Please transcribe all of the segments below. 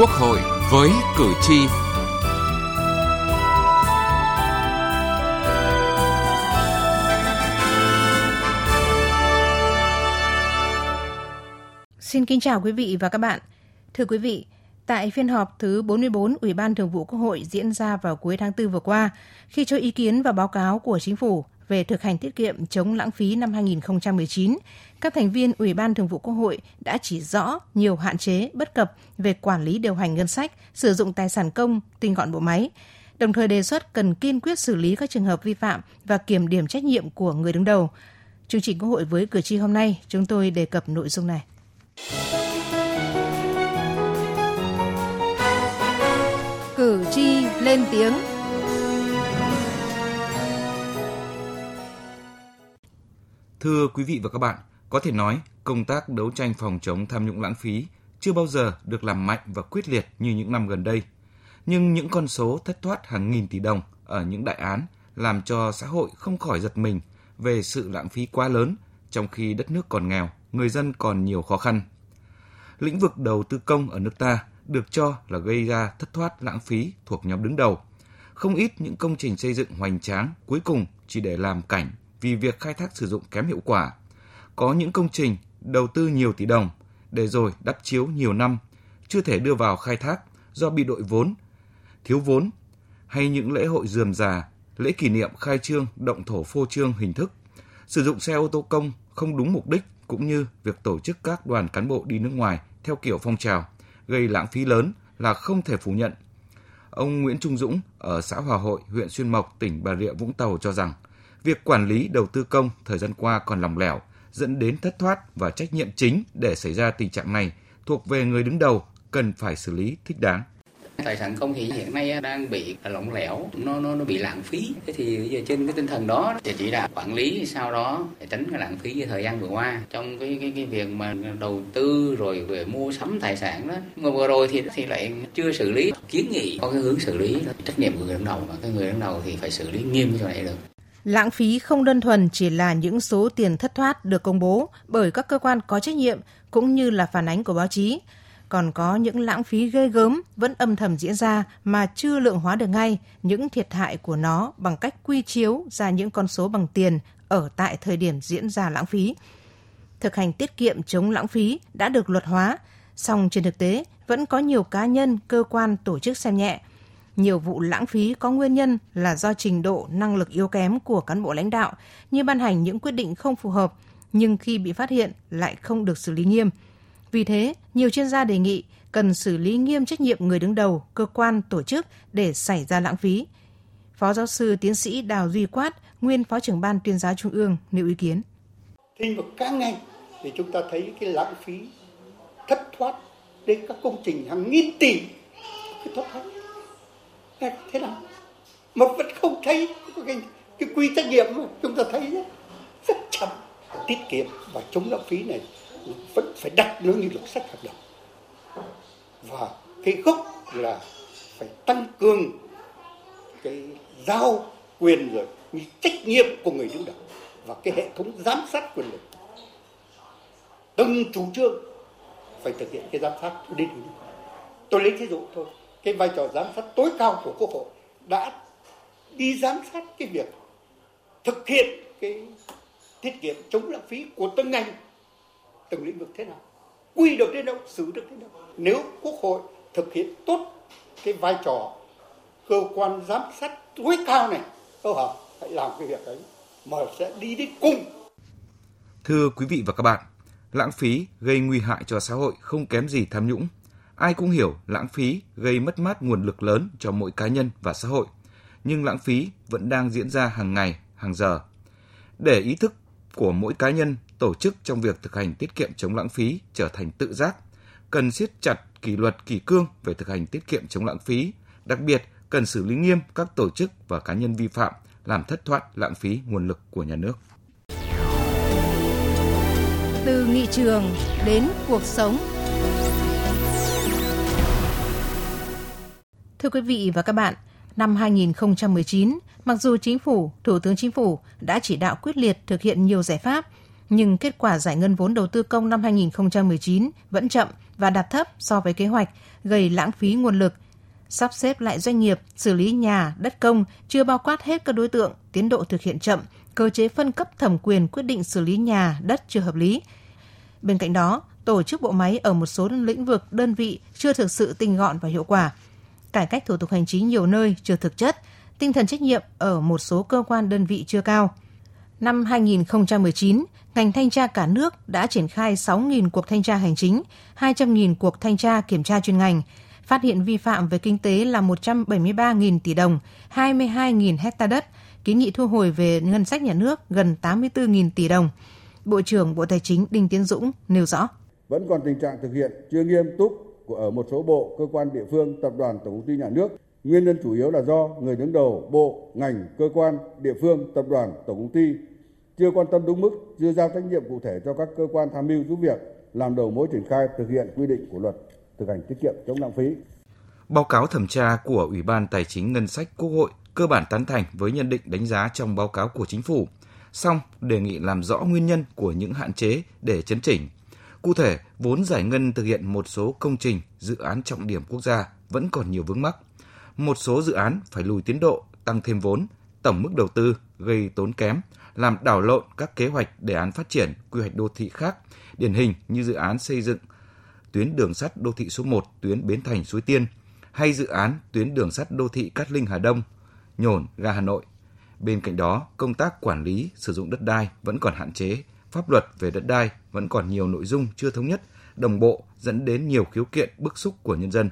Quốc hội với cử tri. Xin kính chào quý vị và các bạn. Thưa quý vị, tại phiên họp thứ 44 Ủy ban Thường vụ Quốc hội diễn ra vào cuối tháng 4 vừa qua, khi cho ý kiến và báo cáo của chính phủ về thực hành tiết kiệm chống lãng phí năm 2019, các thành viên Ủy ban Thường vụ Quốc hội đã chỉ rõ nhiều hạn chế bất cập về quản lý điều hành ngân sách, sử dụng tài sản công, tinh gọn bộ máy, đồng thời đề xuất cần kiên quyết xử lý các trường hợp vi phạm và kiểm điểm trách nhiệm của người đứng đầu. Chương trình Quốc hội với cử tri hôm nay, chúng tôi đề cập nội dung này. Cử tri lên tiếng Thưa quý vị và các bạn, có thể nói công tác đấu tranh phòng chống tham nhũng lãng phí chưa bao giờ được làm mạnh và quyết liệt như những năm gần đây. Nhưng những con số thất thoát hàng nghìn tỷ đồng ở những đại án làm cho xã hội không khỏi giật mình về sự lãng phí quá lớn trong khi đất nước còn nghèo, người dân còn nhiều khó khăn. Lĩnh vực đầu tư công ở nước ta được cho là gây ra thất thoát lãng phí thuộc nhóm đứng đầu. Không ít những công trình xây dựng hoành tráng cuối cùng chỉ để làm cảnh vì việc khai thác sử dụng kém hiệu quả. Có những công trình đầu tư nhiều tỷ đồng để rồi đắp chiếu nhiều năm chưa thể đưa vào khai thác do bị đội vốn, thiếu vốn hay những lễ hội dườm già, lễ kỷ niệm khai trương động thổ phô trương hình thức, sử dụng xe ô tô công không đúng mục đích cũng như việc tổ chức các đoàn cán bộ đi nước ngoài theo kiểu phong trào gây lãng phí lớn là không thể phủ nhận. Ông Nguyễn Trung Dũng ở xã Hòa Hội, huyện Xuyên Mộc, tỉnh Bà Rịa Vũng Tàu cho rằng việc quản lý đầu tư công thời gian qua còn lòng lẻo, dẫn đến thất thoát và trách nhiệm chính để xảy ra tình trạng này thuộc về người đứng đầu cần phải xử lý thích đáng. Tài sản công thì hiện nay đang bị lỏng lẻo nó nó nó bị lãng phí. Thế thì giờ trên cái tinh thần đó thì chỉ đạo quản lý sau đó để tránh cái lãng phí như thời gian vừa qua. Trong cái cái cái việc mà đầu tư rồi về mua sắm tài sản đó mà vừa rồi thì thì lại chưa xử lý kiến nghị có cái hướng xử lý. Trách nhiệm của người đứng đầu và cái người đứng đầu thì phải xử lý nghiêm cái này được. Lãng phí không đơn thuần chỉ là những số tiền thất thoát được công bố bởi các cơ quan có trách nhiệm cũng như là phản ánh của báo chí. Còn có những lãng phí ghê gớm vẫn âm thầm diễn ra mà chưa lượng hóa được ngay những thiệt hại của nó bằng cách quy chiếu ra những con số bằng tiền ở tại thời điểm diễn ra lãng phí. Thực hành tiết kiệm chống lãng phí đã được luật hóa, song trên thực tế vẫn có nhiều cá nhân, cơ quan, tổ chức xem nhẹ – nhiều vụ lãng phí có nguyên nhân là do trình độ năng lực yếu kém của cán bộ lãnh đạo như ban hành những quyết định không phù hợp nhưng khi bị phát hiện lại không được xử lý nghiêm. Vì thế, nhiều chuyên gia đề nghị cần xử lý nghiêm trách nhiệm người đứng đầu, cơ quan, tổ chức để xảy ra lãng phí. Phó giáo sư tiến sĩ Đào Duy Quát, nguyên Phó trưởng ban tuyên giáo Trung ương nêu ý kiến. Khi mà các ngành thì chúng ta thấy cái lãng phí thất thoát đến các công trình hàng nghìn tỷ cái thất thoát là thế nào mà vẫn không thấy cái, cái quy trách nhiệm mà chúng ta thấy rất, rất chậm tiết kiệm và chống lãng phí này vẫn phải đặt nó như luật sách hợp đồng và cái gốc là phải tăng cường cái giao quyền rồi như trách nhiệm của người đứng đầu và cái hệ thống giám sát quyền lực. Từng chủ trương phải thực hiện cái giám sát đến tôi lấy ví dụ thôi cái vai trò giám sát tối cao của quốc hội đã đi giám sát cái việc thực hiện cái tiết kiệm chống lãng phí của từng ngành, từng lĩnh vực thế nào, quy được đến đâu xử được đến đâu nếu quốc hội thực hiện tốt cái vai trò cơ quan giám sát tối cao này câu hỏi hãy làm cái việc ấy mà sẽ đi đến cùng. Thưa quý vị và các bạn, lãng phí gây nguy hại cho xã hội không kém gì tham nhũng. Ai cũng hiểu lãng phí gây mất mát nguồn lực lớn cho mỗi cá nhân và xã hội, nhưng lãng phí vẫn đang diễn ra hàng ngày, hàng giờ. Để ý thức của mỗi cá nhân, tổ chức trong việc thực hành tiết kiệm chống lãng phí trở thành tự giác, cần siết chặt kỷ luật kỷ cương về thực hành tiết kiệm chống lãng phí, đặc biệt cần xử lý nghiêm các tổ chức và cá nhân vi phạm làm thất thoát lãng phí nguồn lực của nhà nước. Từ nghị trường đến cuộc sống Thưa quý vị và các bạn, năm 2019, mặc dù chính phủ, Thủ tướng Chính phủ đã chỉ đạo quyết liệt thực hiện nhiều giải pháp, nhưng kết quả giải ngân vốn đầu tư công năm 2019 vẫn chậm và đạt thấp so với kế hoạch, gây lãng phí nguồn lực. Sắp xếp lại doanh nghiệp, xử lý nhà, đất công chưa bao quát hết các đối tượng, tiến độ thực hiện chậm, cơ chế phân cấp thẩm quyền quyết định xử lý nhà, đất chưa hợp lý. Bên cạnh đó, tổ chức bộ máy ở một số lĩnh vực, đơn vị chưa thực sự tinh gọn và hiệu quả. Cải cách thủ tục hành chính nhiều nơi chưa thực chất, tinh thần trách nhiệm ở một số cơ quan đơn vị chưa cao. Năm 2019, ngành thanh tra cả nước đã triển khai 6.000 cuộc thanh tra hành chính, 200.000 cuộc thanh tra kiểm tra chuyên ngành, phát hiện vi phạm về kinh tế là 173.000 tỷ đồng, 22.000 hecta đất, kiến nghị thu hồi về ngân sách nhà nước gần 84.000 tỷ đồng. Bộ trưởng Bộ Tài chính Đinh Tiến Dũng nêu rõ. Vẫn còn tình trạng thực hiện chưa nghiêm túc của ở một số bộ, cơ quan địa phương, tập đoàn, tổng công ty nhà nước. Nguyên nhân chủ yếu là do người đứng đầu bộ, ngành, cơ quan, địa phương, tập đoàn, tổng công ty chưa quan tâm đúng mức, chưa giao trách nhiệm cụ thể cho các cơ quan tham mưu giúp việc, làm đầu mối triển khai thực hiện quy định của luật thực hành tiết kiệm chống lãng phí. Báo cáo thẩm tra của Ủy ban Tài chính Ngân sách Quốc hội cơ bản tán thành với nhận định đánh giá trong báo cáo của chính phủ, song đề nghị làm rõ nguyên nhân của những hạn chế để chấn chỉnh. Cụ thể, vốn giải ngân thực hiện một số công trình, dự án trọng điểm quốc gia vẫn còn nhiều vướng mắc. Một số dự án phải lùi tiến độ, tăng thêm vốn, tổng mức đầu tư gây tốn kém, làm đảo lộn các kế hoạch đề án phát triển quy hoạch đô thị khác, điển hình như dự án xây dựng tuyến đường sắt đô thị số 1 tuyến Bến Thành Suối Tiên hay dự án tuyến đường sắt đô thị Cát Linh Hà Đông, Nhổn ga Hà Nội. Bên cạnh đó, công tác quản lý sử dụng đất đai vẫn còn hạn chế, pháp luật về đất đai vẫn còn nhiều nội dung chưa thống nhất, đồng bộ dẫn đến nhiều khiếu kiện bức xúc của nhân dân.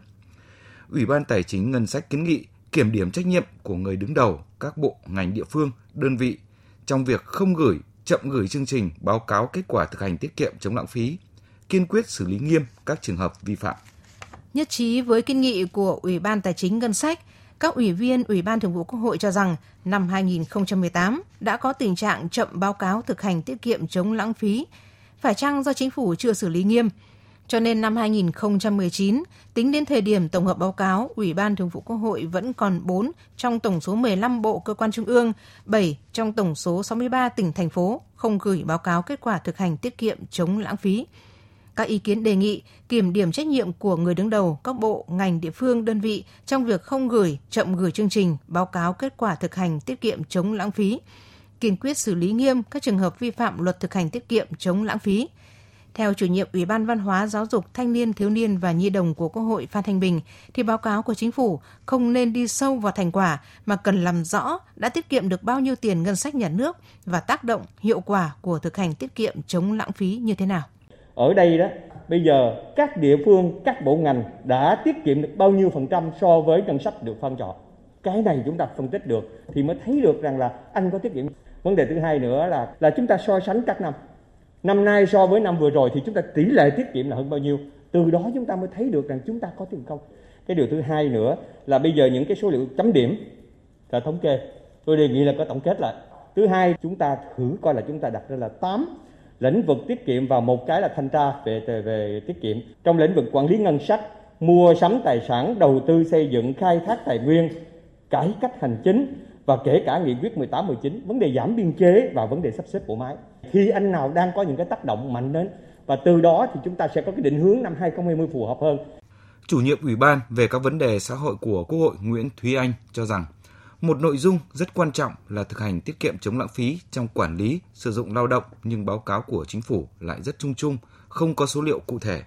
Ủy ban Tài chính Ngân sách kiến nghị kiểm điểm trách nhiệm của người đứng đầu các bộ, ngành địa phương, đơn vị trong việc không gửi, chậm gửi chương trình báo cáo kết quả thực hành tiết kiệm chống lãng phí, kiên quyết xử lý nghiêm các trường hợp vi phạm. Nhất trí với kiến nghị của Ủy ban Tài chính Ngân sách, các ủy viên Ủy ban Thường vụ Quốc hội cho rằng năm 2018 đã có tình trạng chậm báo cáo thực hành tiết kiệm chống lãng phí, phải chăng do chính phủ chưa xử lý nghiêm. Cho nên năm 2019, tính đến thời điểm tổng hợp báo cáo, Ủy ban Thường vụ Quốc hội vẫn còn 4 trong tổng số 15 bộ cơ quan trung ương, 7 trong tổng số 63 tỉnh thành phố không gửi báo cáo kết quả thực hành tiết kiệm chống lãng phí. Các ý kiến đề nghị kiểm điểm trách nhiệm của người đứng đầu các bộ, ngành, địa phương, đơn vị trong việc không gửi, chậm gửi chương trình, báo cáo kết quả thực hành tiết kiệm chống lãng phí, kiên quyết xử lý nghiêm các trường hợp vi phạm luật thực hành tiết kiệm chống lãng phí. Theo chủ nhiệm Ủy ban Văn hóa Giáo dục Thanh niên, Thiếu niên và Nhi đồng của Quốc hội Phan Thanh Bình, thì báo cáo của chính phủ không nên đi sâu vào thành quả mà cần làm rõ đã tiết kiệm được bao nhiêu tiền ngân sách nhà nước và tác động hiệu quả của thực hành tiết kiệm chống lãng phí như thế nào. Ở đây đó, bây giờ các địa phương, các bộ ngành đã tiết kiệm được bao nhiêu phần trăm so với ngân sách được phân chọn. Cái này chúng ta phân tích được thì mới thấy được rằng là anh có tiết kiệm. Vấn đề thứ hai nữa là là chúng ta so sánh các năm. Năm nay so với năm vừa rồi thì chúng ta tỷ lệ tiết kiệm là hơn bao nhiêu. Từ đó chúng ta mới thấy được rằng chúng ta có thành công. Cái điều thứ hai nữa là bây giờ những cái số liệu chấm điểm là thống kê. Tôi đề nghị là có tổng kết lại. Thứ hai chúng ta thử coi là chúng ta đặt ra là 8 lĩnh vực tiết kiệm và một cái là thanh tra về, về tiết kiệm trong lĩnh vực quản lý ngân sách mua sắm tài sản đầu tư xây dựng khai thác tài nguyên cải cách hành chính và kể cả nghị quyết 18 19 vấn đề giảm biên chế và vấn đề sắp xếp bộ máy khi anh nào đang có những cái tác động mạnh đến và từ đó thì chúng ta sẽ có cái định hướng năm 2020 phù hợp hơn. Chủ nhiệm Ủy ban về các vấn đề xã hội của Quốc hội Nguyễn Thúy Anh cho rằng một nội dung rất quan trọng là thực hành tiết kiệm chống lãng phí trong quản lý, sử dụng lao động nhưng báo cáo của chính phủ lại rất chung chung, không có số liệu cụ thể.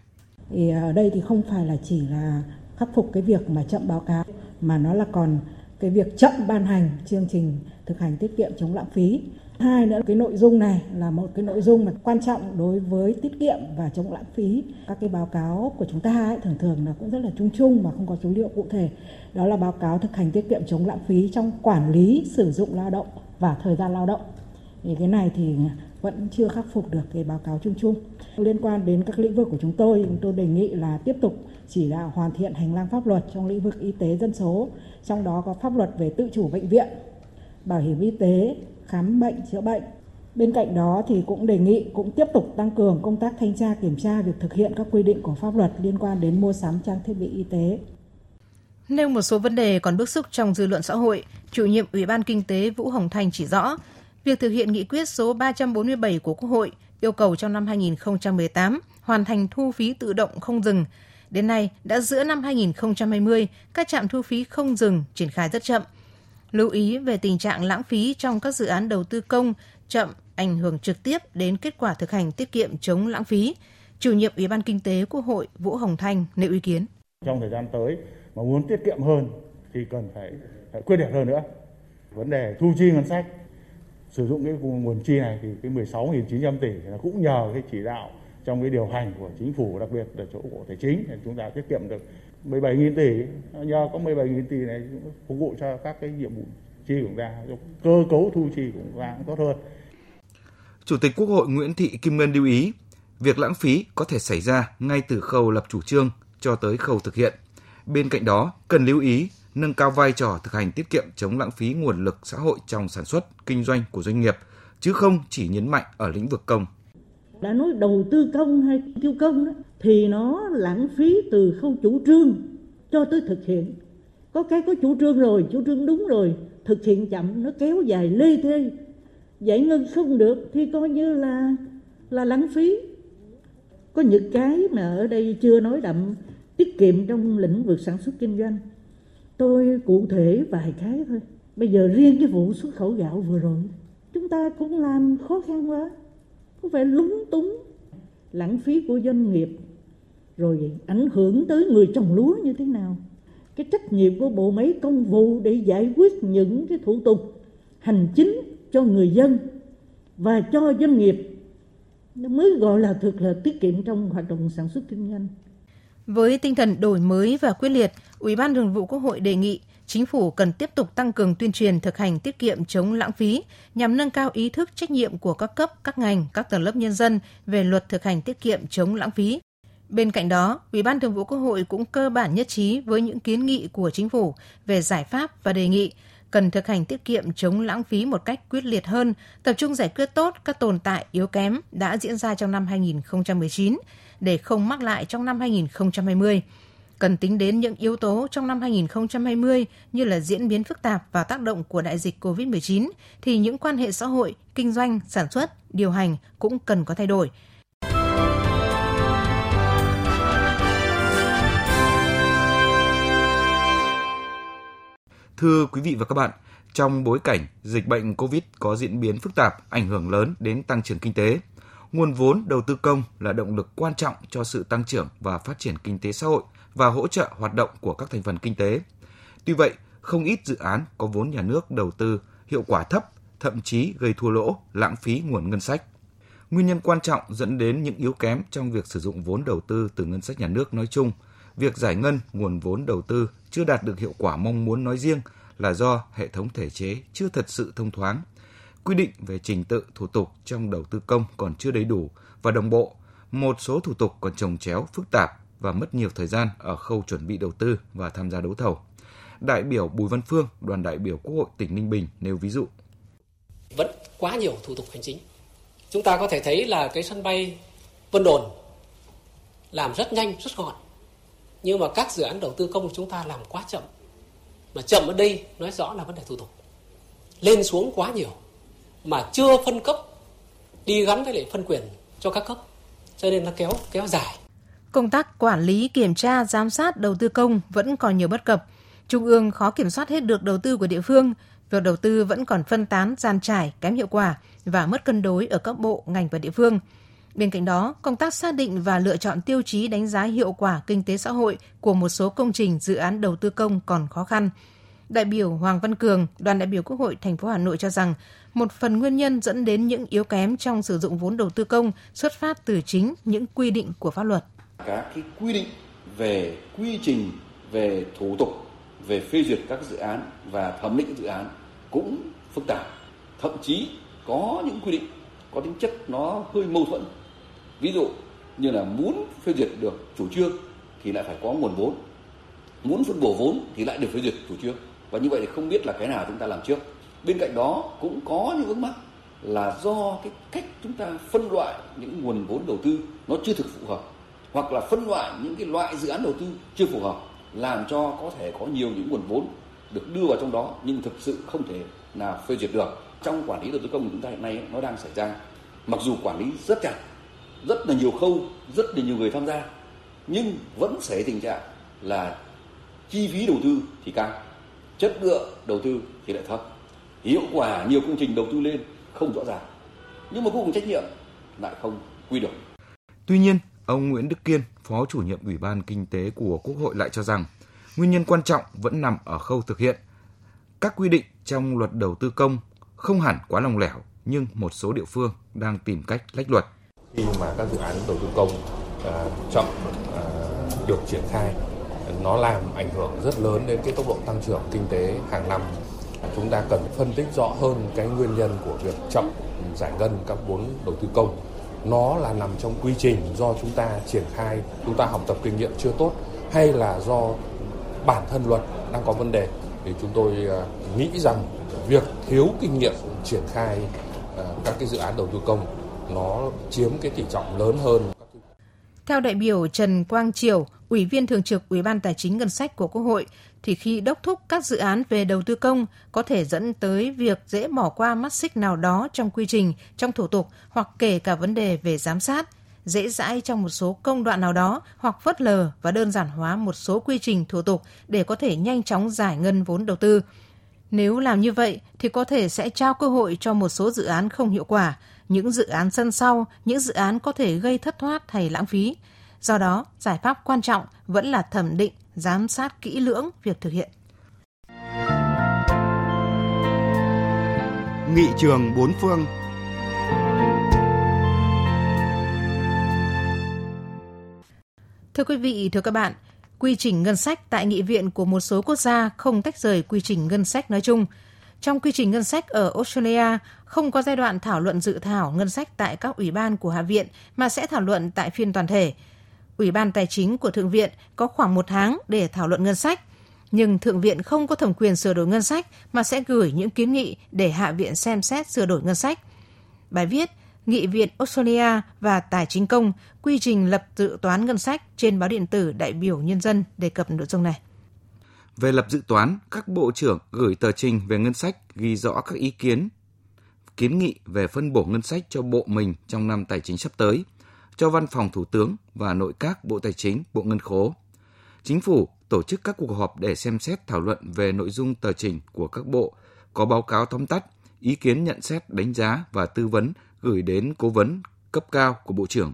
Thì ở đây thì không phải là chỉ là khắc phục cái việc mà chậm báo cáo mà nó là còn cái việc chậm ban hành chương trình thực hành tiết kiệm chống lãng phí Hai nữa cái nội dung này là một cái nội dung mà quan trọng đối với tiết kiệm và chống lãng phí. Các cái báo cáo của chúng ta ấy, thường thường là cũng rất là chung chung mà không có số liệu cụ thể. Đó là báo cáo thực hành tiết kiệm chống lãng phí trong quản lý sử dụng lao động và thời gian lao động. Thì cái này thì vẫn chưa khắc phục được cái báo cáo chung chung. Liên quan đến các lĩnh vực của chúng tôi, chúng tôi đề nghị là tiếp tục chỉ đạo hoàn thiện hành lang pháp luật trong lĩnh vực y tế dân số, trong đó có pháp luật về tự chủ bệnh viện, bảo hiểm y tế, khám bệnh chữa bệnh. Bên cạnh đó thì cũng đề nghị cũng tiếp tục tăng cường công tác thanh tra kiểm tra việc thực hiện các quy định của pháp luật liên quan đến mua sắm trang thiết bị y tế. Nêu một số vấn đề còn bức xúc trong dư luận xã hội, chủ nhiệm Ủy ban Kinh tế Vũ Hồng Thành chỉ rõ, việc thực hiện nghị quyết số 347 của Quốc hội yêu cầu trong năm 2018 hoàn thành thu phí tự động không dừng. Đến nay, đã giữa năm 2020, các trạm thu phí không dừng triển khai rất chậm. Lưu ý về tình trạng lãng phí trong các dự án đầu tư công chậm ảnh hưởng trực tiếp đến kết quả thực hành tiết kiệm chống lãng phí. Chủ nhiệm Ủy ban Kinh tế Quốc hội Vũ Hồng Thanh nêu ý kiến. Trong thời gian tới mà muốn tiết kiệm hơn thì cần phải, phải quyết liệt hơn nữa. Vấn đề thu chi ngân sách sử dụng cái nguồn chi này thì cái 16.900 tỷ là cũng nhờ cái chỉ đạo trong cái điều hành của chính phủ đặc biệt là chỗ bộ tài chính thì chúng ta tiết kiệm được 17.000 tỷ nhờ có 17.000 tỷ này phục vụ cho các cái nhiệm vụ chi của chúng ta cơ cấu thu chi cũng cũng tốt hơn. Chủ tịch Quốc hội Nguyễn Thị Kim Ngân lưu ý việc lãng phí có thể xảy ra ngay từ khâu lập chủ trương cho tới khâu thực hiện. Bên cạnh đó, cần lưu ý nâng cao vai trò thực hành tiết kiệm chống lãng phí nguồn lực xã hội trong sản xuất, kinh doanh của doanh nghiệp, chứ không chỉ nhấn mạnh ở lĩnh vực công. Đã nói đầu tư công hay tiêu công đó, thì nó lãng phí từ khâu chủ trương cho tới thực hiện. Có cái có chủ trương rồi, chủ trương đúng rồi, thực hiện chậm nó kéo dài lê thê. Giải ngân không được thì coi như là là lãng phí. Có những cái mà ở đây chưa nói đậm tiết kiệm trong lĩnh vực sản xuất kinh doanh tôi cụ thể vài cái thôi bây giờ riêng cái vụ xuất khẩu gạo vừa rồi chúng ta cũng làm khó khăn quá có phải lúng túng lãng phí của doanh nghiệp rồi ảnh hưởng tới người trồng lúa như thế nào cái trách nhiệm của bộ máy công vụ để giải quyết những cái thủ tục hành chính cho người dân và cho doanh nghiệp mới gọi là thực là tiết kiệm trong hoạt động sản xuất kinh doanh với tinh thần đổi mới và quyết liệt, Ủy ban Thường vụ Quốc hội đề nghị chính phủ cần tiếp tục tăng cường tuyên truyền thực hành tiết kiệm chống lãng phí nhằm nâng cao ý thức trách nhiệm của các cấp, các ngành, các tầng lớp nhân dân về luật thực hành tiết kiệm chống lãng phí. Bên cạnh đó, Ủy ban Thường vụ Quốc hội cũng cơ bản nhất trí với những kiến nghị của chính phủ về giải pháp và đề nghị cần thực hành tiết kiệm chống lãng phí một cách quyết liệt hơn, tập trung giải quyết tốt các tồn tại yếu kém đã diễn ra trong năm 2019 để không mắc lại trong năm 2020. Cần tính đến những yếu tố trong năm 2020 như là diễn biến phức tạp và tác động của đại dịch COVID-19 thì những quan hệ xã hội, kinh doanh, sản xuất, điều hành cũng cần có thay đổi. Thưa quý vị và các bạn, trong bối cảnh dịch bệnh COVID có diễn biến phức tạp, ảnh hưởng lớn đến tăng trưởng kinh tế, nguồn vốn đầu tư công là động lực quan trọng cho sự tăng trưởng và phát triển kinh tế xã hội và hỗ trợ hoạt động của các thành phần kinh tế. Tuy vậy, không ít dự án có vốn nhà nước đầu tư hiệu quả thấp, thậm chí gây thua lỗ, lãng phí nguồn ngân sách. Nguyên nhân quan trọng dẫn đến những yếu kém trong việc sử dụng vốn đầu tư từ ngân sách nhà nước nói chung, việc giải ngân nguồn vốn đầu tư chưa đạt được hiệu quả mong muốn nói riêng là do hệ thống thể chế chưa thật sự thông thoáng, quy định về trình tự thủ tục trong đầu tư công còn chưa đầy đủ và đồng bộ, một số thủ tục còn trồng chéo, phức tạp và mất nhiều thời gian ở khâu chuẩn bị đầu tư và tham gia đấu thầu. Đại biểu Bùi Văn Phương, đoàn đại biểu Quốc hội tỉnh Ninh Bình nêu ví dụ. Vẫn quá nhiều thủ tục hành chính. Chúng ta có thể thấy là cái sân bay Vân Đồn làm rất nhanh, rất gọn. Nhưng mà các dự án đầu tư công của chúng ta làm quá chậm. Mà chậm ở đây nói rõ là vấn đề thủ tục. Lên xuống quá nhiều mà chưa phân cấp, đi gắn với lại phân quyền cho các cấp cho nên nó kéo kéo dài công tác quản lý, kiểm tra, giám sát đầu tư công vẫn còn nhiều bất cập trung ương khó kiểm soát hết được đầu tư của địa phương, việc đầu tư vẫn còn phân tán, gian trải, kém hiệu quả và mất cân đối ở các bộ, ngành và địa phương Bên cạnh đó, công tác xác định và lựa chọn tiêu chí đánh giá hiệu quả kinh tế xã hội của một số công trình dự án đầu tư công còn khó khăn. Đại biểu Hoàng Văn Cường, đoàn đại biểu Quốc hội thành phố Hà Nội cho rằng một phần nguyên nhân dẫn đến những yếu kém trong sử dụng vốn đầu tư công xuất phát từ chính những quy định của pháp luật. Các cái quy định về quy trình, về thủ tục, về phê duyệt các dự án và thẩm định dự án cũng phức tạp. Thậm chí có những quy định có tính chất nó hơi mâu thuẫn. Ví dụ như là muốn phê duyệt được chủ trương thì lại phải có nguồn vốn. Muốn phân bổ vốn thì lại được phê duyệt chủ trương. Và như vậy thì không biết là cái nào chúng ta làm trước bên cạnh đó cũng có những vướng mắc là do cái cách chúng ta phân loại những nguồn vốn đầu tư nó chưa thực phù hợp, hoặc là phân loại những cái loại dự án đầu tư chưa phù hợp, làm cho có thể có nhiều những nguồn vốn được đưa vào trong đó nhưng thực sự không thể nào phê duyệt được trong quản lý đầu tư công của chúng ta hiện nay nó đang xảy ra mặc dù quản lý rất chặt rất là nhiều khâu, rất là nhiều người tham gia. Nhưng vẫn xảy tình trạng là chi phí đầu tư thì cao, chất lượng đầu tư thì lại thấp. Hiệu quả nhiều công trình đầu tư lên không rõ ràng. Nhưng mà cuối cùng trách nhiệm lại không quy được. Tuy nhiên, ông Nguyễn Đức Kiên, Phó chủ nhiệm Ủy ban Kinh tế của Quốc hội lại cho rằng nguyên nhân quan trọng vẫn nằm ở khâu thực hiện. Các quy định trong luật đầu tư công không hẳn quá lòng lẻo, nhưng một số địa phương đang tìm cách lách luật. Khi mà các dự án đầu tư công uh, chậm uh, được triển khai, nó làm ảnh hưởng rất lớn đến cái tốc độ tăng trưởng kinh tế hàng năm. Chúng ta cần phân tích rõ hơn cái nguyên nhân của việc chậm giải ngân các vốn đầu tư công. Nó là nằm trong quy trình do chúng ta triển khai, chúng ta học tập kinh nghiệm chưa tốt hay là do bản thân luật đang có vấn đề thì chúng tôi à, nghĩ rằng việc thiếu kinh nghiệm triển khai các cái dự án đầu tư công nó chiếm cái tỷ trọng lớn hơn. Theo đại biểu Trần Quang Triều, Ủy viên Thường trực Ủy ban Tài chính Ngân sách của Quốc hội, thì khi đốc thúc các dự án về đầu tư công có thể dẫn tới việc dễ bỏ qua mắt xích nào đó trong quy trình, trong thủ tục hoặc kể cả vấn đề về giám sát, dễ dãi trong một số công đoạn nào đó hoặc phớt lờ và đơn giản hóa một số quy trình thủ tục để có thể nhanh chóng giải ngân vốn đầu tư. Nếu làm như vậy thì có thể sẽ trao cơ hội cho một số dự án không hiệu quả, những dự án sân sau, những dự án có thể gây thất thoát hay lãng phí. Do đó, giải pháp quan trọng vẫn là thẩm định, giám sát kỹ lưỡng việc thực hiện. Nghị trường bốn phương Thưa quý vị, thưa các bạn, quy trình ngân sách tại nghị viện của một số quốc gia không tách rời quy trình ngân sách nói chung. Trong quy trình ngân sách ở Australia, không có giai đoạn thảo luận dự thảo ngân sách tại các ủy ban của Hạ viện mà sẽ thảo luận tại phiên toàn thể. Ủy ban Tài chính của Thượng viện có khoảng một tháng để thảo luận ngân sách, nhưng Thượng viện không có thẩm quyền sửa đổi ngân sách mà sẽ gửi những kiến nghị để Hạ viện xem xét sửa đổi ngân sách. Bài viết Nghị viện Australia và Tài chính công, quy trình lập dự toán ngân sách trên báo điện tử đại biểu nhân dân đề cập nội dung này. Về lập dự toán, các bộ trưởng gửi tờ trình về ngân sách ghi rõ các ý kiến, kiến nghị về phân bổ ngân sách cho bộ mình trong năm tài chính sắp tới, cho văn phòng thủ tướng và nội các Bộ Tài chính, Bộ Ngân khố. Chính phủ tổ chức các cuộc họp để xem xét thảo luận về nội dung tờ trình của các bộ, có báo cáo tóm tắt, ý kiến nhận xét, đánh giá và tư vấn gửi đến cố vấn cấp cao của Bộ trưởng.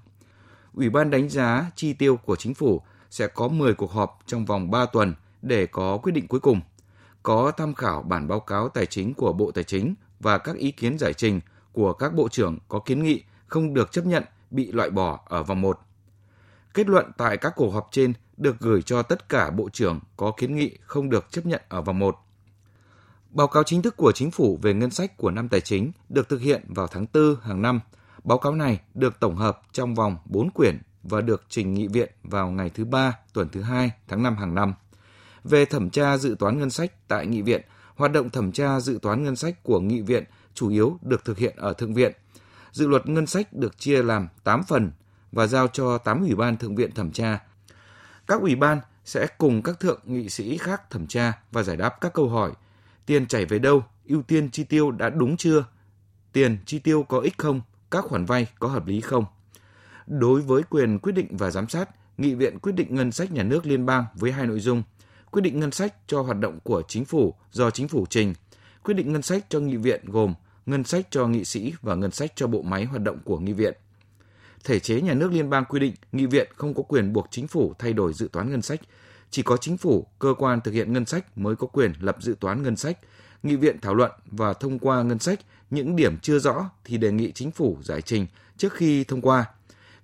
Ủy ban đánh giá chi tiêu của chính phủ sẽ có 10 cuộc họp trong vòng 3 tuần để có quyết định cuối cùng. Có tham khảo bản báo cáo tài chính của Bộ Tài chính và các ý kiến giải trình của các bộ trưởng có kiến nghị không được chấp nhận, bị loại bỏ ở vòng 1. Kết luận tại các cuộc họp trên được gửi cho tất cả bộ trưởng có kiến nghị không được chấp nhận ở vòng 1. Báo cáo chính thức của chính phủ về ngân sách của năm tài chính được thực hiện vào tháng 4 hàng năm. Báo cáo này được tổng hợp trong vòng 4 quyển và được trình nghị viện vào ngày thứ ba, tuần thứ hai tháng 5 hàng năm. Về thẩm tra dự toán ngân sách tại nghị viện, hoạt động thẩm tra dự toán ngân sách của nghị viện chủ yếu được thực hiện ở thượng viện. Dự luật ngân sách được chia làm 8 phần và giao cho 8 ủy ban thượng viện thẩm tra. Các ủy ban sẽ cùng các thượng nghị sĩ khác thẩm tra và giải đáp các câu hỏi. Tiền chảy về đâu? Ưu tiên chi tiêu đã đúng chưa? Tiền chi tiêu có ích không? Các khoản vay có hợp lý không? Đối với quyền quyết định và giám sát, Nghị viện quyết định ngân sách nhà nước liên bang với hai nội dung. Quyết định ngân sách cho hoạt động của chính phủ do chính phủ trình. Quyết định ngân sách cho nghị viện gồm ngân sách cho nghị sĩ và ngân sách cho bộ máy hoạt động của nghị viện. Thể chế nhà nước liên bang quy định nghị viện không có quyền buộc chính phủ thay đổi dự toán ngân sách, chỉ có chính phủ, cơ quan thực hiện ngân sách mới có quyền lập dự toán ngân sách. Nghị viện thảo luận và thông qua ngân sách, những điểm chưa rõ thì đề nghị chính phủ giải trình trước khi thông qua.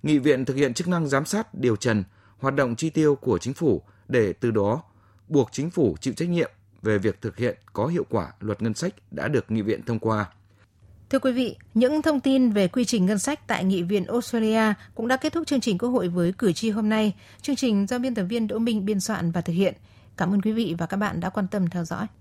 Nghị viện thực hiện chức năng giám sát, điều trần hoạt động chi tiêu của chính phủ để từ đó buộc chính phủ chịu trách nhiệm về việc thực hiện có hiệu quả luật ngân sách đã được nghị viện thông qua. Thưa quý vị, những thông tin về quy trình ngân sách tại Nghị viện Australia cũng đã kết thúc chương trình Quốc hội với cử tri hôm nay. Chương trình do biên tập viên Đỗ Minh biên soạn và thực hiện. Cảm ơn quý vị và các bạn đã quan tâm theo dõi.